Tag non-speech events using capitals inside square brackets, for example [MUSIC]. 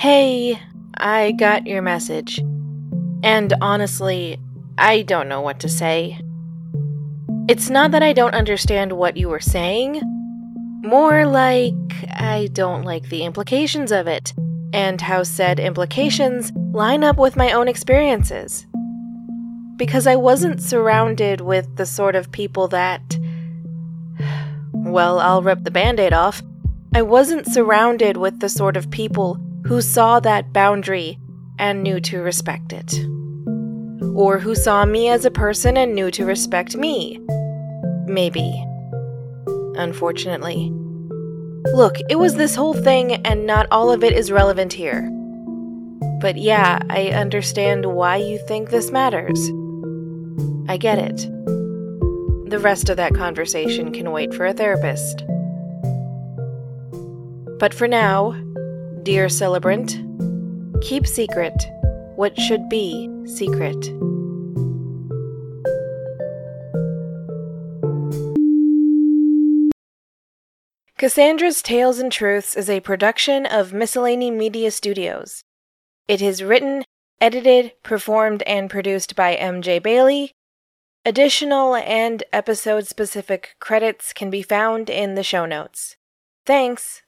Hey, I got your message. And honestly, I don't know what to say. It's not that I don't understand what you were saying, more like I don't like the implications of it, and how said implications line up with my own experiences. Because I wasn't surrounded with the sort of people that. [SIGHS] Well, I'll rip the band aid off. I wasn't surrounded with the sort of people who saw that boundary and knew to respect it. Or who saw me as a person and knew to respect me. Maybe. Unfortunately. Look, it was this whole thing, and not all of it is relevant here. But yeah, I understand why you think this matters. I get it. The rest of that conversation can wait for a therapist. But for now, dear celebrant, keep secret what should be secret. Cassandra's Tales and Truths is a production of Miscellany Media Studios. It is written, edited, performed, and produced by MJ Bailey. Additional and episode specific credits can be found in the show notes. Thanks!